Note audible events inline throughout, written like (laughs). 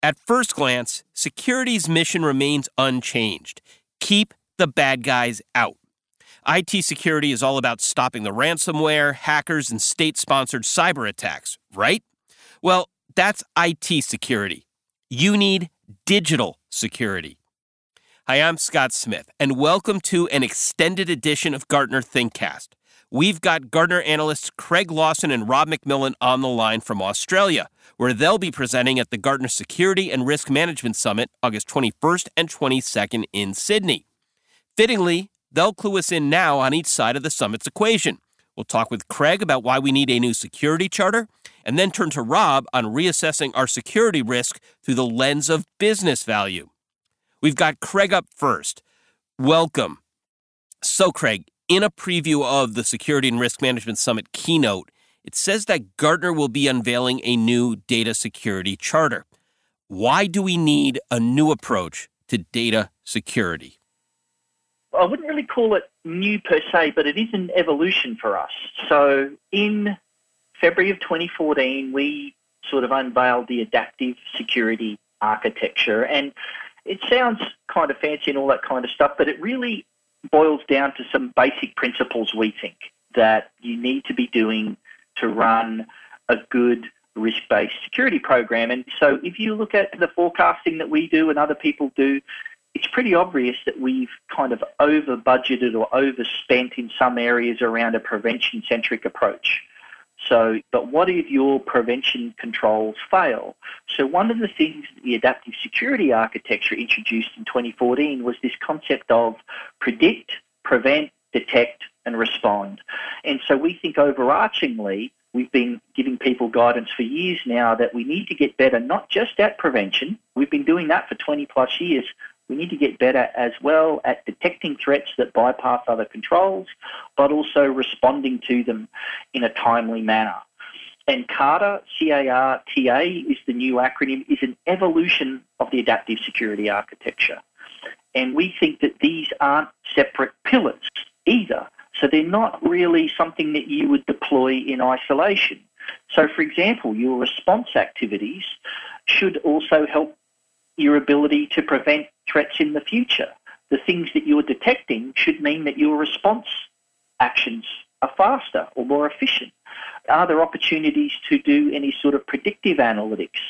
At first glance, security's mission remains unchanged keep the bad guys out. IT security is all about stopping the ransomware, hackers, and state sponsored cyber attacks, right? Well, that's IT security. You need digital security. Hi, I'm Scott Smith, and welcome to an extended edition of Gartner ThinkCast. We've got Gartner analysts Craig Lawson and Rob McMillan on the line from Australia, where they'll be presenting at the Gartner Security and Risk Management Summit August 21st and 22nd in Sydney. Fittingly, they'll clue us in now on each side of the summit's equation. We'll talk with Craig about why we need a new security charter, and then turn to Rob on reassessing our security risk through the lens of business value. We've got Craig up first. Welcome. So, Craig, in a preview of the Security and Risk Management Summit keynote, it says that Gartner will be unveiling a new data security charter. Why do we need a new approach to data security? I wouldn't really call it new per se, but it is an evolution for us. So in February of 2014, we sort of unveiled the adaptive security architecture. And it sounds kind of fancy and all that kind of stuff, but it really boils down to some basic principles we think that you need to be doing to run a good risk based security program. And so if you look at the forecasting that we do and other people do, it's pretty obvious that we've kind of over budgeted or overspent in some areas around a prevention centric approach. So, but what if your prevention controls fail? So, one of the things that the adaptive security architecture introduced in 2014 was this concept of predict, prevent, detect, and respond. And so, we think overarchingly, we've been giving people guidance for years now that we need to get better not just at prevention, we've been doing that for 20 plus years, we need to get better as well at detecting threats that bypass other controls, but also responding to them in a timely manner. And CARTA, C-A-R-T-A, is the new acronym, is an evolution of the adaptive security architecture. And we think that these aren't separate pillars either. So they're not really something that you would deploy in isolation. So, for example, your response activities should also help your ability to prevent threats in the future. The things that you're detecting should mean that your response actions are faster or more efficient. Are there opportunities to do any sort of predictive analytics?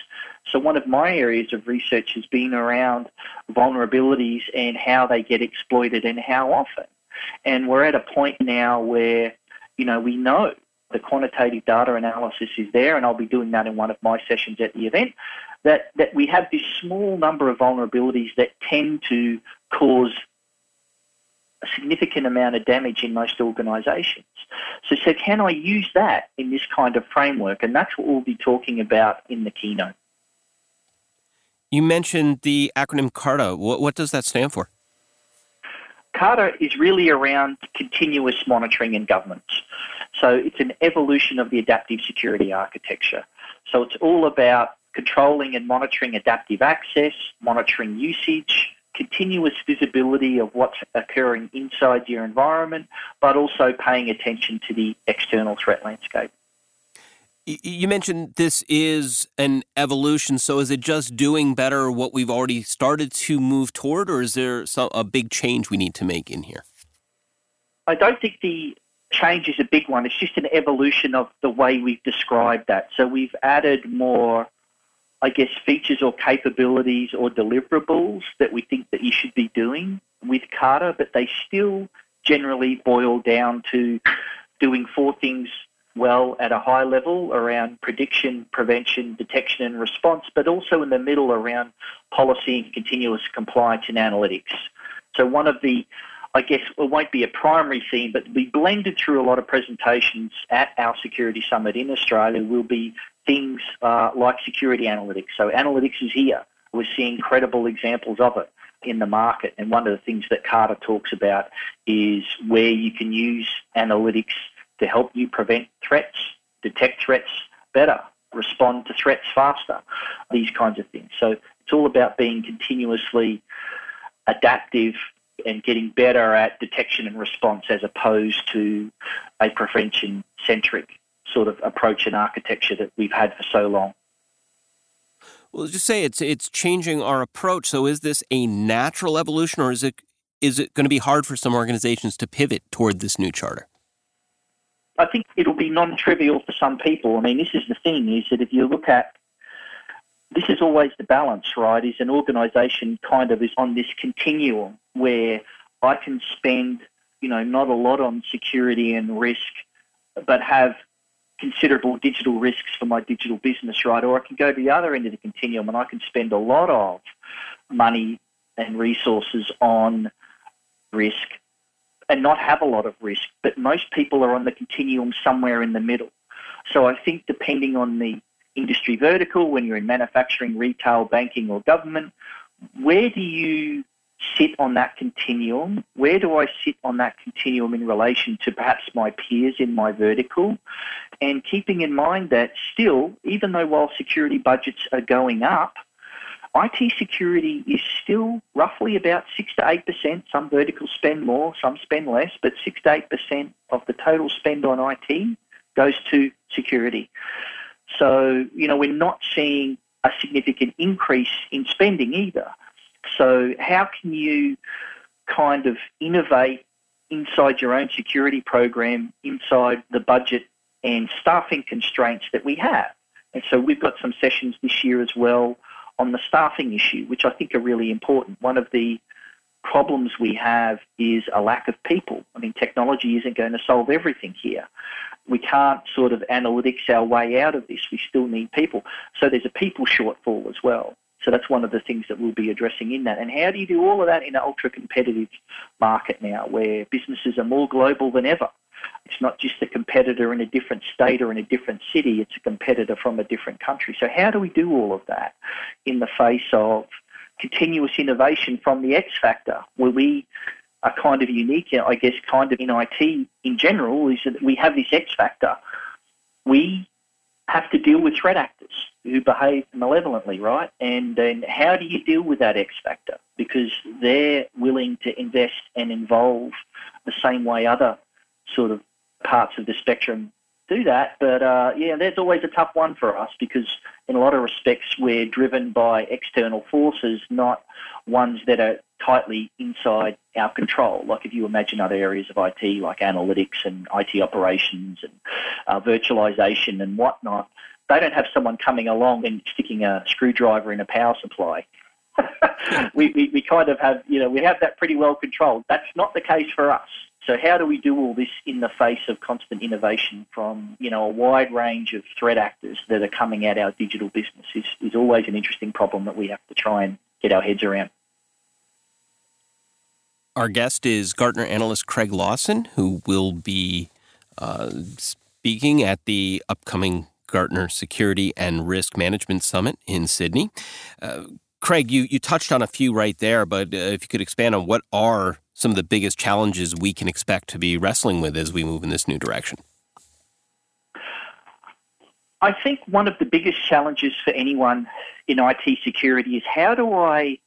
So, one of my areas of research has been around vulnerabilities and how they get exploited and how often. And we're at a point now where, you know, we know the quantitative data analysis is there, and I'll be doing that in one of my sessions at the event that, that we have this small number of vulnerabilities that tend to cause a significant amount of damage in most organisations. So, so can I use that in this kind of framework? And that's what we'll be talking about in the keynote. You mentioned the acronym CARTA. What, what does that stand for? CARTA is really around continuous monitoring and governance. So it's an evolution of the adaptive security architecture. So it's all about controlling and monitoring adaptive access, monitoring usage, continuous visibility of what's occurring inside your environment, but also paying attention to the external threat landscape. You mentioned this is an evolution. So, is it just doing better what we've already started to move toward, or is there some, a big change we need to make in here? I don't think the change is a big one. It's just an evolution of the way we've described that. So, we've added more I guess, features or capabilities or deliverables that we think that you should be doing with CARTA, but they still generally boil down to doing four things well at a high level around prediction, prevention, detection, and response, but also in the middle around policy and continuous compliance and analytics. So, one of the I guess it won't be a primary theme, but we blended through a lot of presentations at our security summit in Australia will be things uh, like security analytics. So analytics is here. We're seeing credible examples of it in the market. And one of the things that CARTA talks about is where you can use analytics to help you prevent threats, detect threats better, respond to threats faster, these kinds of things. So it's all about being continuously adaptive and getting better at detection and response as opposed to a prevention centric sort of approach and architecture that we've had for so long. Well, just say it's it's changing our approach. So is this a natural evolution, or is it is it going to be hard for some organizations to pivot toward this new charter? I think it'll be non-trivial for some people. I mean, this is the thing: is that if you look at this is always the balance, right? Is an organisation kind of is on this continuum where I can spend, you know, not a lot on security and risk, but have considerable digital risks for my digital business, right? Or I can go to the other end of the continuum and I can spend a lot of money and resources on risk and not have a lot of risk. But most people are on the continuum somewhere in the middle. So I think depending on the industry vertical, when you're in manufacturing, retail, banking, or government, where do you sit on that continuum? Where do I sit on that continuum in relation to perhaps my peers in my vertical? And keeping in mind that still, even though while security budgets are going up, IT security is still roughly about 6 to 8%. Some verticals spend more, some spend less, but 6 to 8% of the total spend on IT goes to security. So, you know, we're not seeing a significant increase in spending either. So, how can you kind of innovate inside your own security program, inside the budget and staffing constraints that we have? And so, we've got some sessions this year as well on the staffing issue, which I think are really important. One of the problems we have is a lack of people. I mean, technology isn't going to solve everything here. We can't sort of analytics our way out of this. We still need people. So there's a people shortfall as well. So that's one of the things that we'll be addressing in that. And how do you do all of that in an ultra competitive market now where businesses are more global than ever? It's not just a competitor in a different state or in a different city, it's a competitor from a different country. So, how do we do all of that in the face of continuous innovation from the X factor, where we are kind of unique, I guess, kind of in IT in general, is that we have this X factor. We have to deal with threat actors who behave malevolently, right? And then how do you deal with that X factor? Because they're willing to invest and involve the same way other sort of parts of the spectrum do that. But uh, yeah, that's always a tough one for us because in a lot of respects we're driven by external forces, not ones that are tightly inside our control. Like if you imagine other areas of IT like analytics and IT operations and uh, virtualization and whatnot, they don't have someone coming along and sticking a screwdriver in a power supply. (laughs) we, we, we kind of have, you know, we have that pretty well controlled. That's not the case for us. So how do we do all this in the face of constant innovation from, you know, a wide range of threat actors that are coming at our digital business is, is always an interesting problem that we have to try and get our heads around. Our guest is Gartner analyst Craig Lawson, who will be uh, speaking at the upcoming Gartner Security and Risk Management Summit in Sydney. Uh, Craig, you, you touched on a few right there, but uh, if you could expand on what are some of the biggest challenges we can expect to be wrestling with as we move in this new direction? I think one of the biggest challenges for anyone in IT security is how do I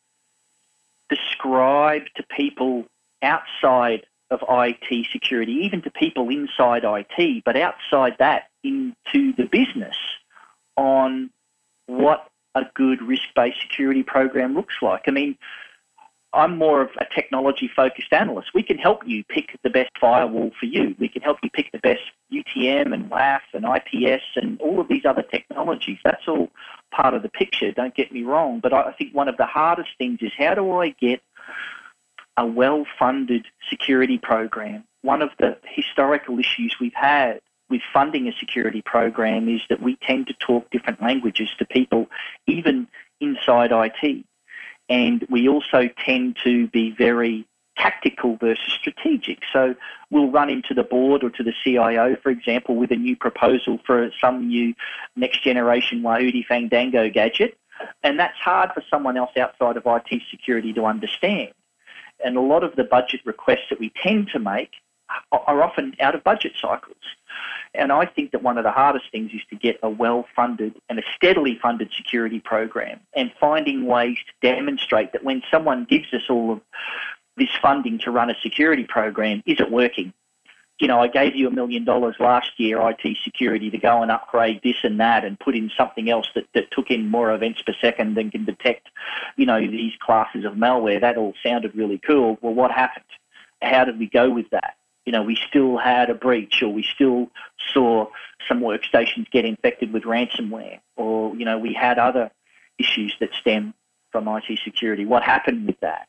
describe to people outside of IT security, even to people inside IT, but outside that into the business on what a good risk based security program looks like. I mean, I'm more of a technology focused analyst. We can help you pick the best firewall for you. We can help you pick the best UTM and WAF and IPS and all of these other technologies. That's all part of the picture, don't get me wrong. But I think one of the hardest things is how do I get a well funded security program? One of the historical issues we've had with funding a security program is that we tend to talk different languages to people, even inside IT. And we also tend to be very tactical versus strategic. So we'll run into the board or to the CIO, for example, with a new proposal for some new next generation Wahudi Fandango gadget. And that's hard for someone else outside of IT security to understand. And a lot of the budget requests that we tend to make are often out of budget cycles. And I think that one of the hardest things is to get a well funded and a steadily funded security program and finding ways to demonstrate that when someone gives us all of this funding to run a security program, is it working? you know, I gave you a million dollars last year, IT security, to go and upgrade this and that and put in something else that, that took in more events per second and can detect, you know, these classes of malware. That all sounded really cool. Well, what happened? How did we go with that? You know, we still had a breach or we still saw some workstations get infected with ransomware or, you know, we had other issues that stem from IT security. What happened with that?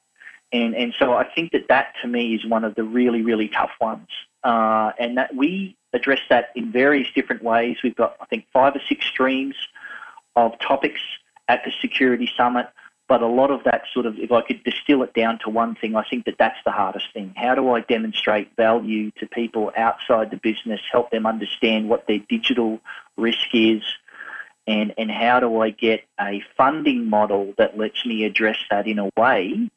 And, and so I think that that to me is one of the really, really tough ones. Uh, and that we address that in various different ways. We've got, I think, five or six streams of topics at the Security Summit. But a lot of that sort of, if I could distill it down to one thing, I think that that's the hardest thing. How do I demonstrate value to people outside the business, help them understand what their digital risk is, and, and how do I get a funding model that lets me address that in a way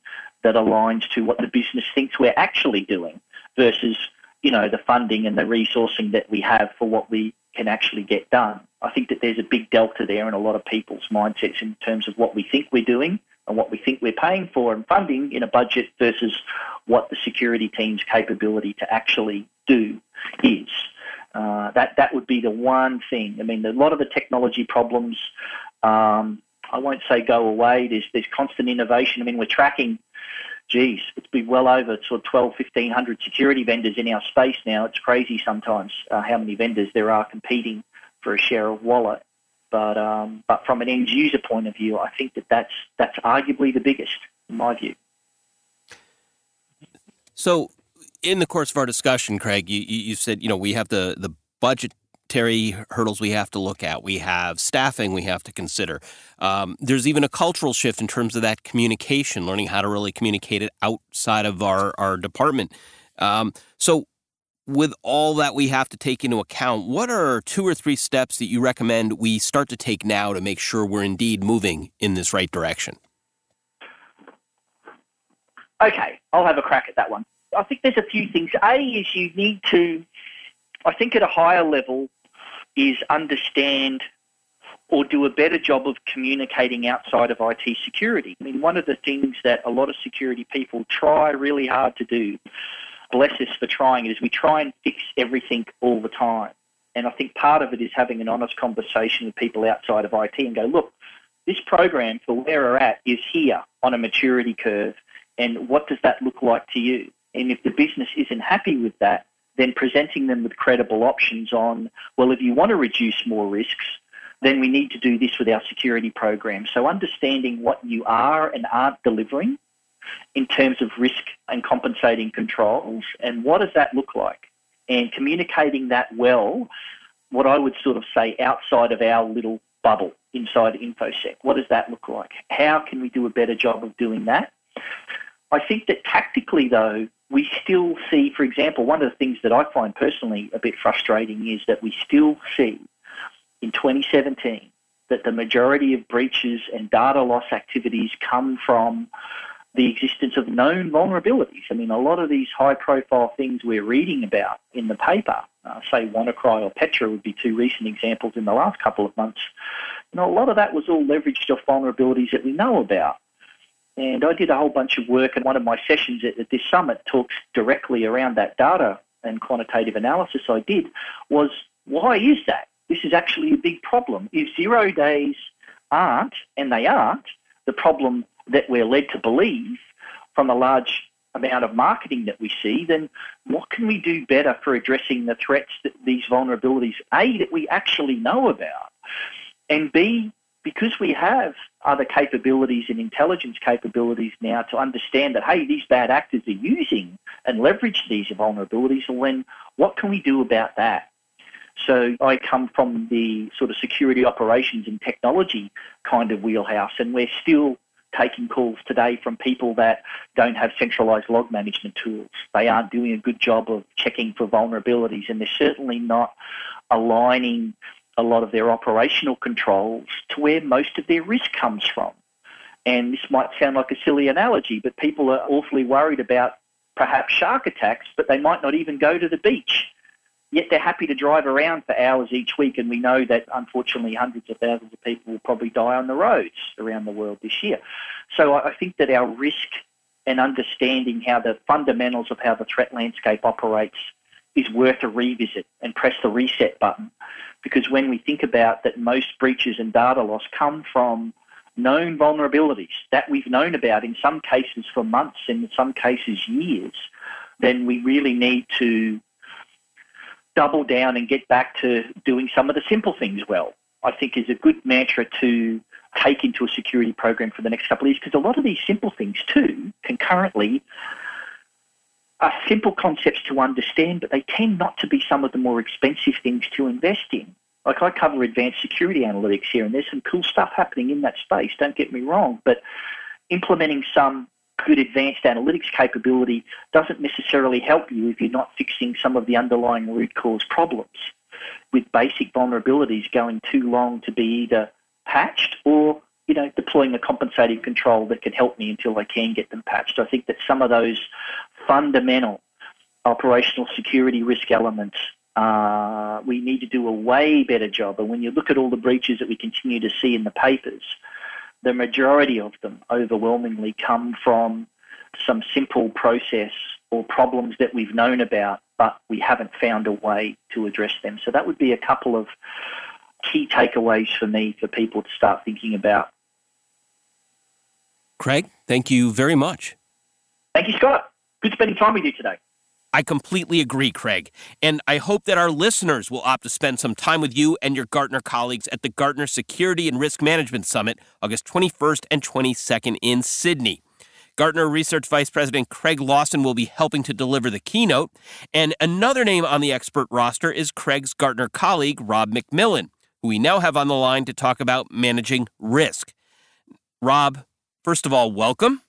that aligns to what the business thinks we're actually doing versus, you know, the funding and the resourcing that we have for what we can actually get done. I think that there's a big delta there in a lot of people's mindsets in terms of what we think we're doing and what we think we're paying for and funding in a budget versus what the security team's capability to actually do is. Uh, that that would be the one thing. I mean, a lot of the technology problems, um, I won't say go away. There's there's constant innovation. I mean, we're tracking geez, it's been well over sort of 12, 1500 security vendors in our space now. It's crazy sometimes uh, how many vendors there are competing for a share of wallet. But um, but from an end user point of view, I think that that's that's arguably the biggest in my view. So, in the course of our discussion, Craig, you, you said you know we have the the budget budgetary hurdles we have to look at. We have staffing we have to consider. Um, there's even a cultural shift in terms of that communication, learning how to really communicate it outside of our, our department. Um, so, with all that we have to take into account, what are two or three steps that you recommend we start to take now to make sure we're indeed moving in this right direction? Okay, I'll have a crack at that one. I think there's a few things. A is you need to, I think at a higher level, is understand or do a better job of communicating outside of IT security. I mean, one of the things that a lot of security people try really hard to do, bless us for trying is we try and fix everything all the time. And I think part of it is having an honest conversation with people outside of IT and go, look, this program for where we're at is here on a maturity curve. And what does that look like to you? And if the business isn't happy with that, then presenting them with credible options on, well, if you want to reduce more risks, then we need to do this with our security program. So understanding what you are and aren't delivering in terms of risk and compensating controls and what does that look like? And communicating that well, what I would sort of say outside of our little bubble inside InfoSec. What does that look like? How can we do a better job of doing that? I think that tactically, though, we still see, for example, one of the things that I find personally a bit frustrating is that we still see in 2017 that the majority of breaches and data loss activities come from the existence of known vulnerabilities. I mean, a lot of these high profile things we're reading about in the paper, uh, say WannaCry or Petya would be two recent examples in the last couple of months, you know, a lot of that was all leveraged off vulnerabilities that we know about. And I did a whole bunch of work, and one of my sessions at, at this summit talks directly around that data and quantitative analysis I did was why is that? This is actually a big problem. If zero days aren't, and they aren't, the problem that we're led to believe from a large amount of marketing that we see, then what can we do better for addressing the threats that these vulnerabilities, A, that we actually know about, and B, because we have other capabilities and intelligence capabilities now to understand that, hey, these bad actors are using and leverage these vulnerabilities, and when what can we do about that? So I come from the sort of security operations and technology kind of wheelhouse, and we're still taking calls today from people that don't have centralized log management tools. They aren't doing a good job of checking for vulnerabilities, and they're certainly not aligning a lot of their operational controls to where most of their risk comes from. And this might sound like a silly analogy, but people are awfully worried about perhaps shark attacks, but they might not even go to the beach. Yet they're happy to drive around for hours each week, and we know that unfortunately hundreds of thousands of people will probably die on the roads around the world this year. So I think that our risk and understanding how the fundamentals of how the threat landscape operates is worth a revisit and press the reset button. Because when we think about that most breaches and data loss come from known vulnerabilities that we've known about in some cases for months, and in some cases years, then we really need to double down and get back to doing some of the simple things well. I think is a good mantra to take into a security program for the next couple of years because a lot of these simple things too concurrently are simple concepts to understand, but they tend not to be some of the more expensive things to invest in. Like I cover advanced security analytics here, and there's some cool stuff happening in that space. Don't get me wrong, but implementing some good advanced analytics capability doesn't necessarily help you if you're not fixing some of the underlying root cause problems. With basic vulnerabilities going too long to be either patched or you know deploying a compensating control that can help me until I can get them patched. I think that some of those fundamental operational security risk elements uh, we need to do a way better job. And when you look at all the breaches that we continue to see in the papers, the majority of them overwhelmingly come from some simple process or problems that we've known about, but we haven't found a way to address them. So that would be a couple of key takeaways for me for people to start thinking about. Craig, thank you very much. Thank you, Scott. Good spending time with you today. I completely agree, Craig. And I hope that our listeners will opt to spend some time with you and your Gartner colleagues at the Gartner Security and Risk Management Summit, August 21st and 22nd in Sydney. Gartner Research Vice President Craig Lawson will be helping to deliver the keynote. And another name on the expert roster is Craig's Gartner colleague, Rob McMillan, who we now have on the line to talk about managing risk. Rob, first of all, welcome.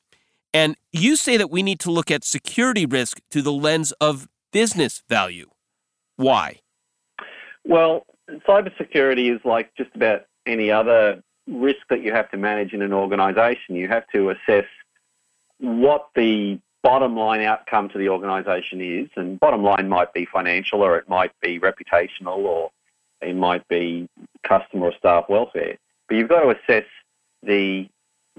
And you say that we need to look at security risk through the lens of business value. Why? Well, cybersecurity is like just about any other risk that you have to manage in an organization. You have to assess what the bottom line outcome to the organization is. And bottom line might be financial or it might be reputational or it might be customer or staff welfare. But you've got to assess the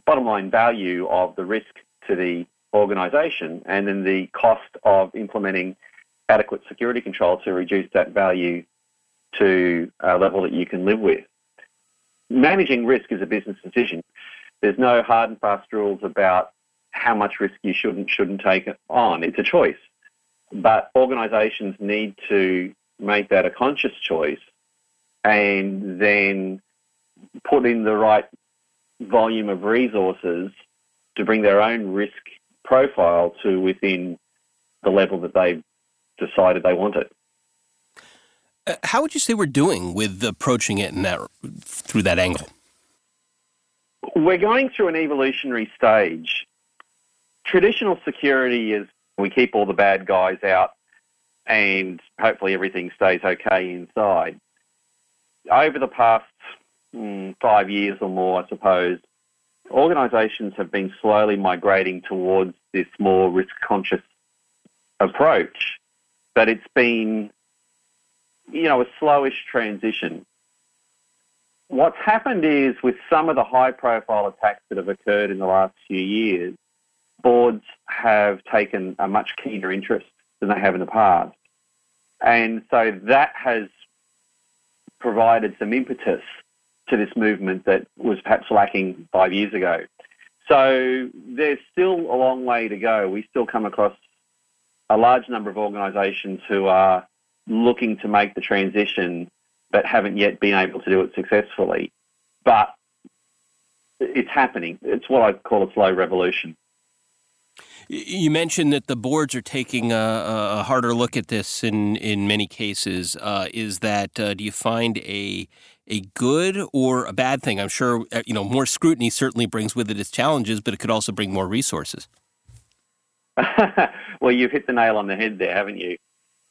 bottom line value of the risk to the organisation, and then the cost of implementing adequate security control to reduce that value to a level that you can live with. Managing risk is a business decision. There's no hard and fast rules about how much risk you should and shouldn't take on. It's a choice. But organisations need to make that a conscious choice and then put in the right volume of resources to bring their own risk profile to within the level that they've decided they want it. Uh, how would you say we're doing with approaching it in that, through that angle? We're going through an evolutionary stage. Traditional security is we keep all the bad guys out and hopefully everything stays okay inside. Over the past mm, five years or more, I suppose, organisations have been slowly migrating towards this more risk conscious approach, but it's been, you know, a slowish transition. What's happened is with some of the high profile attacks that have occurred in the last few years, boards have taken a much keener interest than they have in the past. And so that has provided some impetus to this movement that was perhaps lacking five years ago. So there's still a long way to go. We still come across a large number of organisations who are looking to make the transition but haven't yet been able to do it successfully. But it's happening. It's what I call a slow revolution. You mentioned that the boards are taking a, a harder look at this in, in many cases. Uh, is that uh, do you find a a good or a bad thing? I'm sure uh, you know more scrutiny certainly brings with it its challenges, but it could also bring more resources. (laughs) well, you've hit the nail on the head there, haven't you?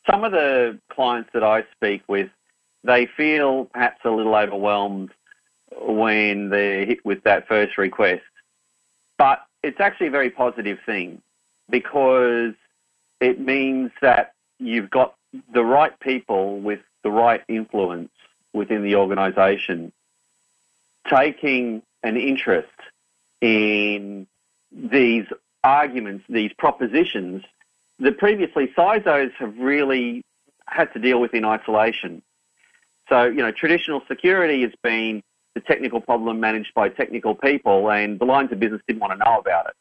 Some of the clients that I speak with, they feel perhaps a little overwhelmed when they're hit with that first request. But it's actually a very positive thing because it means that you've got the right people with the right influence within the organisation taking an interest in these arguments, these propositions that previously CISOs have really had to deal with in isolation. So, you know, traditional security has been the technical problem managed by technical people, and the lines of business didn't want to know about it.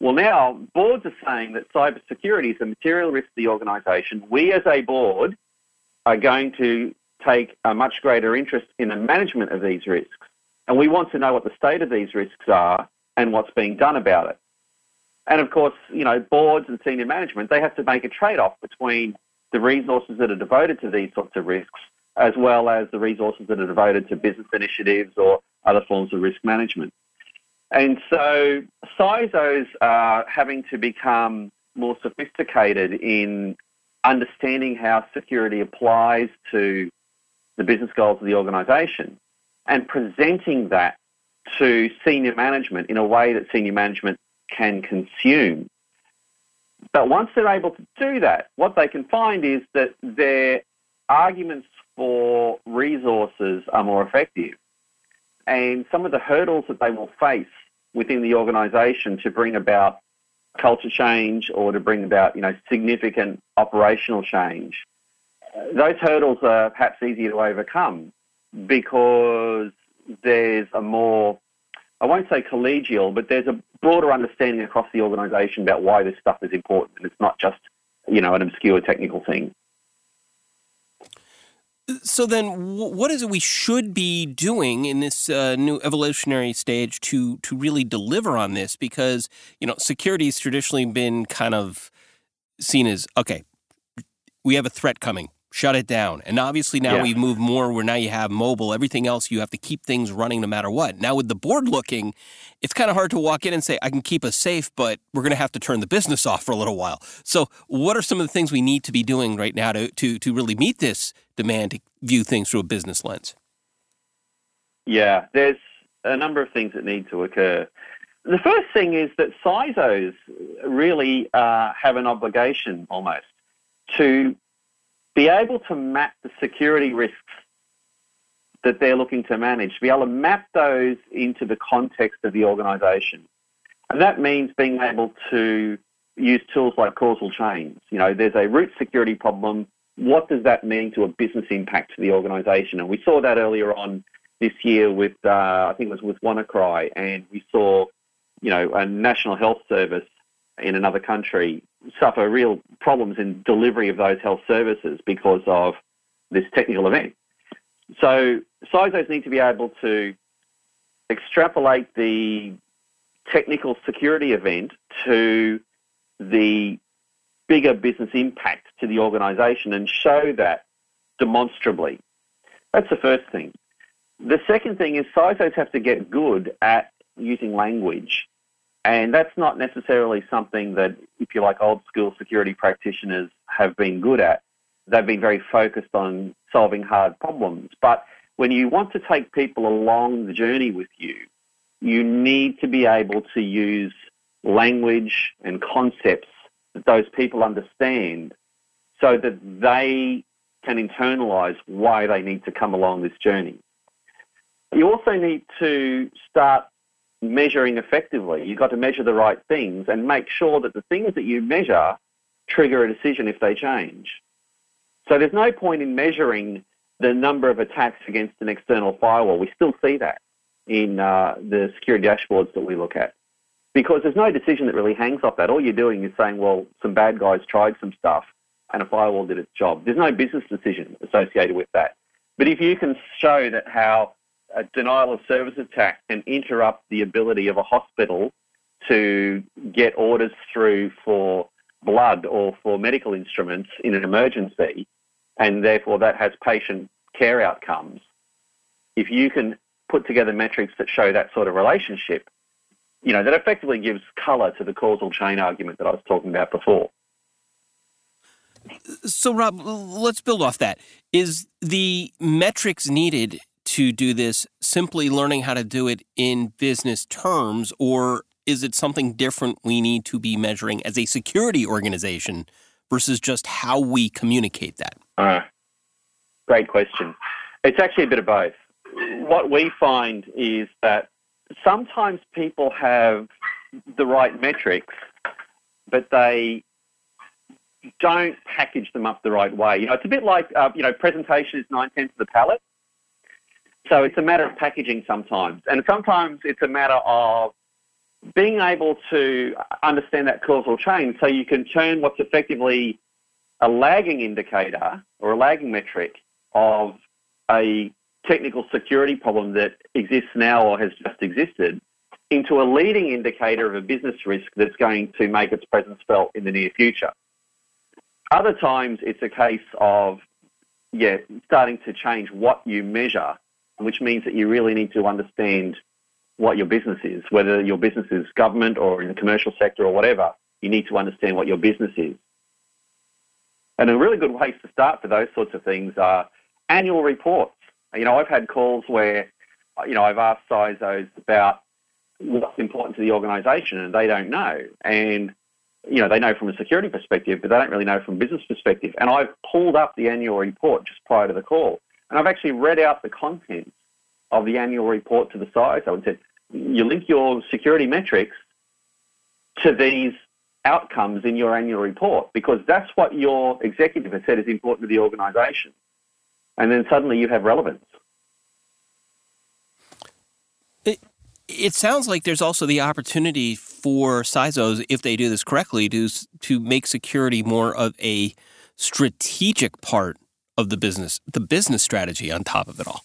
Well, now boards are saying that cybersecurity is a material risk to the organisation. We, as a board, are going to take a much greater interest in the management of these risks. And we want to know what the state of these risks are and what's being done about it. And of course, you know, boards and senior management, they have to make a trade-off between the resources that are devoted to these sorts of risks as well as the resources that are devoted to business initiatives or other forms of risk management. And so CISOs are having to become more sophisticated in understanding how security applies to the business goals of the organisation and presenting that to senior management in a way that senior management can consume. But once they're able to do that, what they can find is that their arguments for resources are more effective. And some of the hurdles that they will face within the organisation to bring about culture change or to bring about you know significant operational change, those hurdles are perhaps easier to overcome because there's a more I won't say collegial, but there's a broader understanding across the organisation about why this stuff is important, and it's not just you know an obscure technical thing. So then, what is it we should be doing in this uh, new evolutionary stage to to really deliver on this? Because you know, security has traditionally been kind of seen as okay, we have a threat coming shut it down. And obviously now yeah. we've moved more where now you have mobile, everything else, you have to keep things running no matter what. Now with the board looking, it's kind of hard to walk in and say, I can keep us safe, but we're going to have to turn the business (laughs) off for a little while. So what are some of the things we need to be doing right now to, to, to really meet this demand to view things through a business lens? Yeah, there's a number of things that need to occur. The first thing is that CISOs really uh, have an obligation almost to be able to map the security risks that they're looking to manage, to be able to map those into the context of the organisation. And that means being able to use tools like causal chains. You know, there's a root security problem. What does that mean to a business impact to the organisation? And we saw that earlier on this year with, uh, I think it was with WannaCry, and we saw, you know, a national health service in another country suffer real problems in delivery of those health services because of this technical event. So CISOs need to be able to extrapolate the technical security event to the bigger business impact to the organisation and show that demonstrably. That's the first thing. The second thing is CISOs have to get good at using language and that's not necessarily something that, if you like, old school security practitioners have been good at. They've been very focused on solving hard problems. But when you want to take people along the journey with you, you need to be able to use language and concepts that those people understand so that they can internalize why they need to come along this journey. You also need to start measuring effectively. You've got to measure the right things and make sure that the things that you measure trigger a decision if they change. So there's no point in measuring the number of attacks against an external firewall. We still see that in uh, the security dashboards that we look at because there's no decision that really hangs off that. All you're doing is saying, well, some bad guys tried some stuff and a firewall did its job. There's no business decision associated with that. But if you can show that how a denial of service attack can interrupt the ability of a hospital to get orders through for blood or for medical instruments in an emergency, and therefore that has patient care outcomes. If you can put together metrics that show that sort of relationship, you know, that effectively gives colour to the causal chain argument that I was talking about before. So, Rob, let's build off that. Is the metrics needed to do this simply learning how to do it in business terms, or is it something different we need to be measuring as a security organization versus just how we communicate that? Uh, great question. It's actually a bit of both. What we find is that sometimes people have the right metrics, but they don't package them up the right way. You know, it's a bit like, uh, you know, presentation is nine tenths of the palate. So it's a matter of packaging sometimes. And sometimes it's a matter of being able to understand that causal chain so you can turn what's effectively a lagging indicator or a lagging metric of a technical security problem that exists now or has just existed into a leading indicator of a business risk that's going to make its presence felt in the near future. Other times it's a case of, yeah, starting to change what you measure, which means that you really need to understand what your business is, whether your business is government or in the commercial sector or whatever, you need to understand what your business is. And a really good place to start for those sorts of things are annual reports. You know, I've had calls where, you know, I've asked CISOs about what's important to the organisation and they don't know. And, you know, they know from a security perspective, but they don't really know from a business perspective. And I've pulled up the annual report just prior to the call. And I've actually read out the contents of the annual report to the CISO and said, you link your security metrics to these outcomes in your annual report because that's what your executive has said is important to the organisation. And then suddenly you have relevance. It, it sounds like there's also the opportunity for CISOs, if they do this correctly, to, to make security more of a strategic part of the business, the business strategy on top of it all.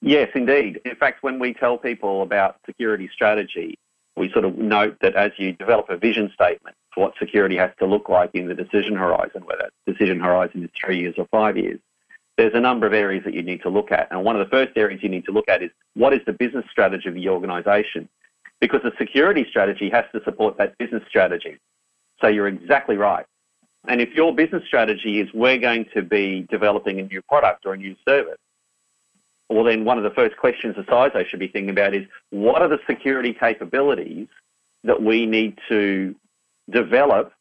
Yes, indeed. In fact, when we tell people about security strategy, we sort of note that as you develop a vision statement for what security has to look like in the decision horizon, whether that decision horizon is three years or five years, there's a number of areas that you need to look at. And one of the first areas you need to look at is what is the business strategy of the organisation? Because the security strategy has to support that business strategy. So you're exactly right. And if your business strategy is we're going to be developing a new product or a new service, well, then one of the first questions a CISO should be thinking about is what are the security capabilities that we need to develop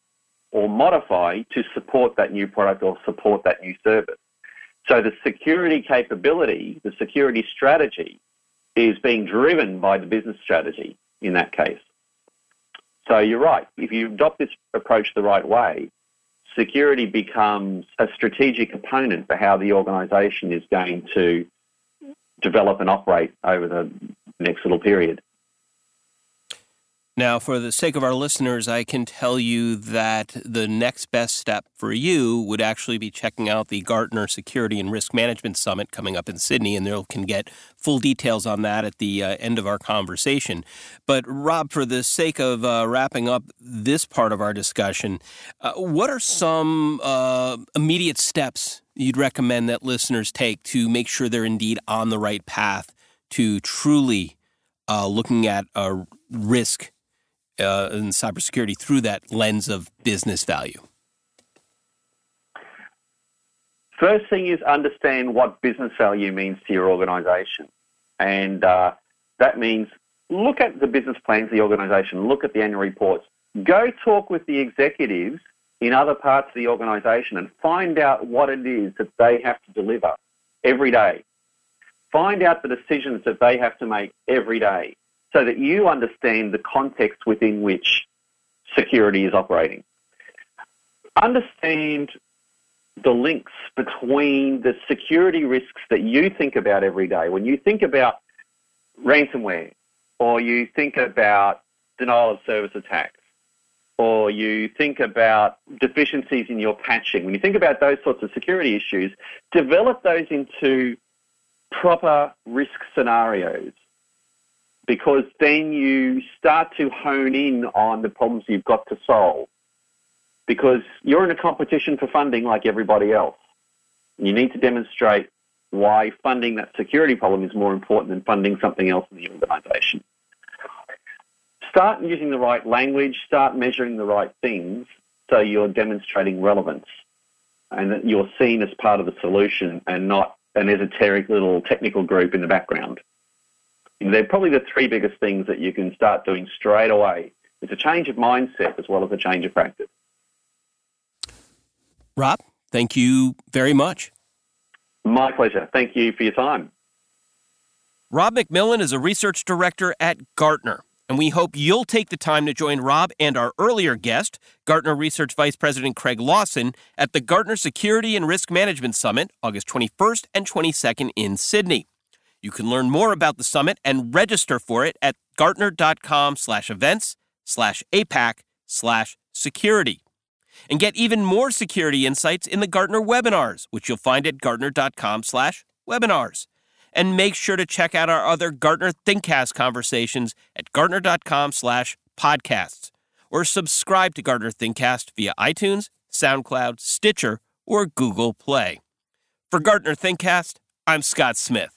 or modify to support that new product or support that new service? So the security capability, the security strategy is being driven by the business strategy in that case. So you're right. If you adopt this approach the right way, security becomes a strategic component for how the organisation is going to develop and operate over the next little period. Now, for the sake of our listeners, I can tell you that the next best step for you would actually be checking out the Gartner Security and Risk Management Summit coming up in Sydney, and you can get full details on that at the uh, end of our conversation. But, Rob, for the sake of uh, wrapping up this part of our discussion, uh, what are some uh, immediate steps you'd recommend that listeners take to make sure they're indeed on the right path to truly uh, looking at a risk? Uh, in cybersecurity through that lens of business value? First thing is understand what business value means to your organisation. And uh, that means look at the business plans of the organisation, look at the annual reports, go talk with the executives in other parts of the organisation and find out what it is that they have to deliver every day. Find out the decisions that they have to make every day so that you understand the context within which security is operating. Understand the links between the security risks that you think about every day. When you think about ransomware, or you think about denial of service attacks, or you think about deficiencies in your patching, when you think about those sorts of security issues, develop those into proper risk scenarios because then you start to hone in on the problems you've got to solve. Because you're in a competition for funding like everybody else. You need to demonstrate why funding that security problem is more important than funding something else in the organisation. Start using the right language, start measuring the right things so you're demonstrating relevance and that you're seen as part of the solution and not an esoteric little technical group in the background. They're probably the three biggest things that you can start doing straight away. It's a change of mindset as well as a change of practice. Rob, thank you very much. My pleasure. Thank you for your time. Rob McMillan is a research director at Gartner. And we hope you'll take the time to join Rob and our earlier guest, Gartner Research Vice President Craig Lawson, at the Gartner Security and Risk Management Summit, August 21st and 22nd in Sydney. You can learn more about the summit and register for it at gartner.com slash events slash APAC slash security. And get even more security insights in the Gartner webinars, which you'll find at gartner.com slash webinars. And make sure to check out our other Gartner ThinkCast conversations at gartner.com slash podcasts. Or subscribe to Gartner ThinkCast via iTunes, SoundCloud, Stitcher, or Google Play. For Gartner ThinkCast, I'm Scott Smith.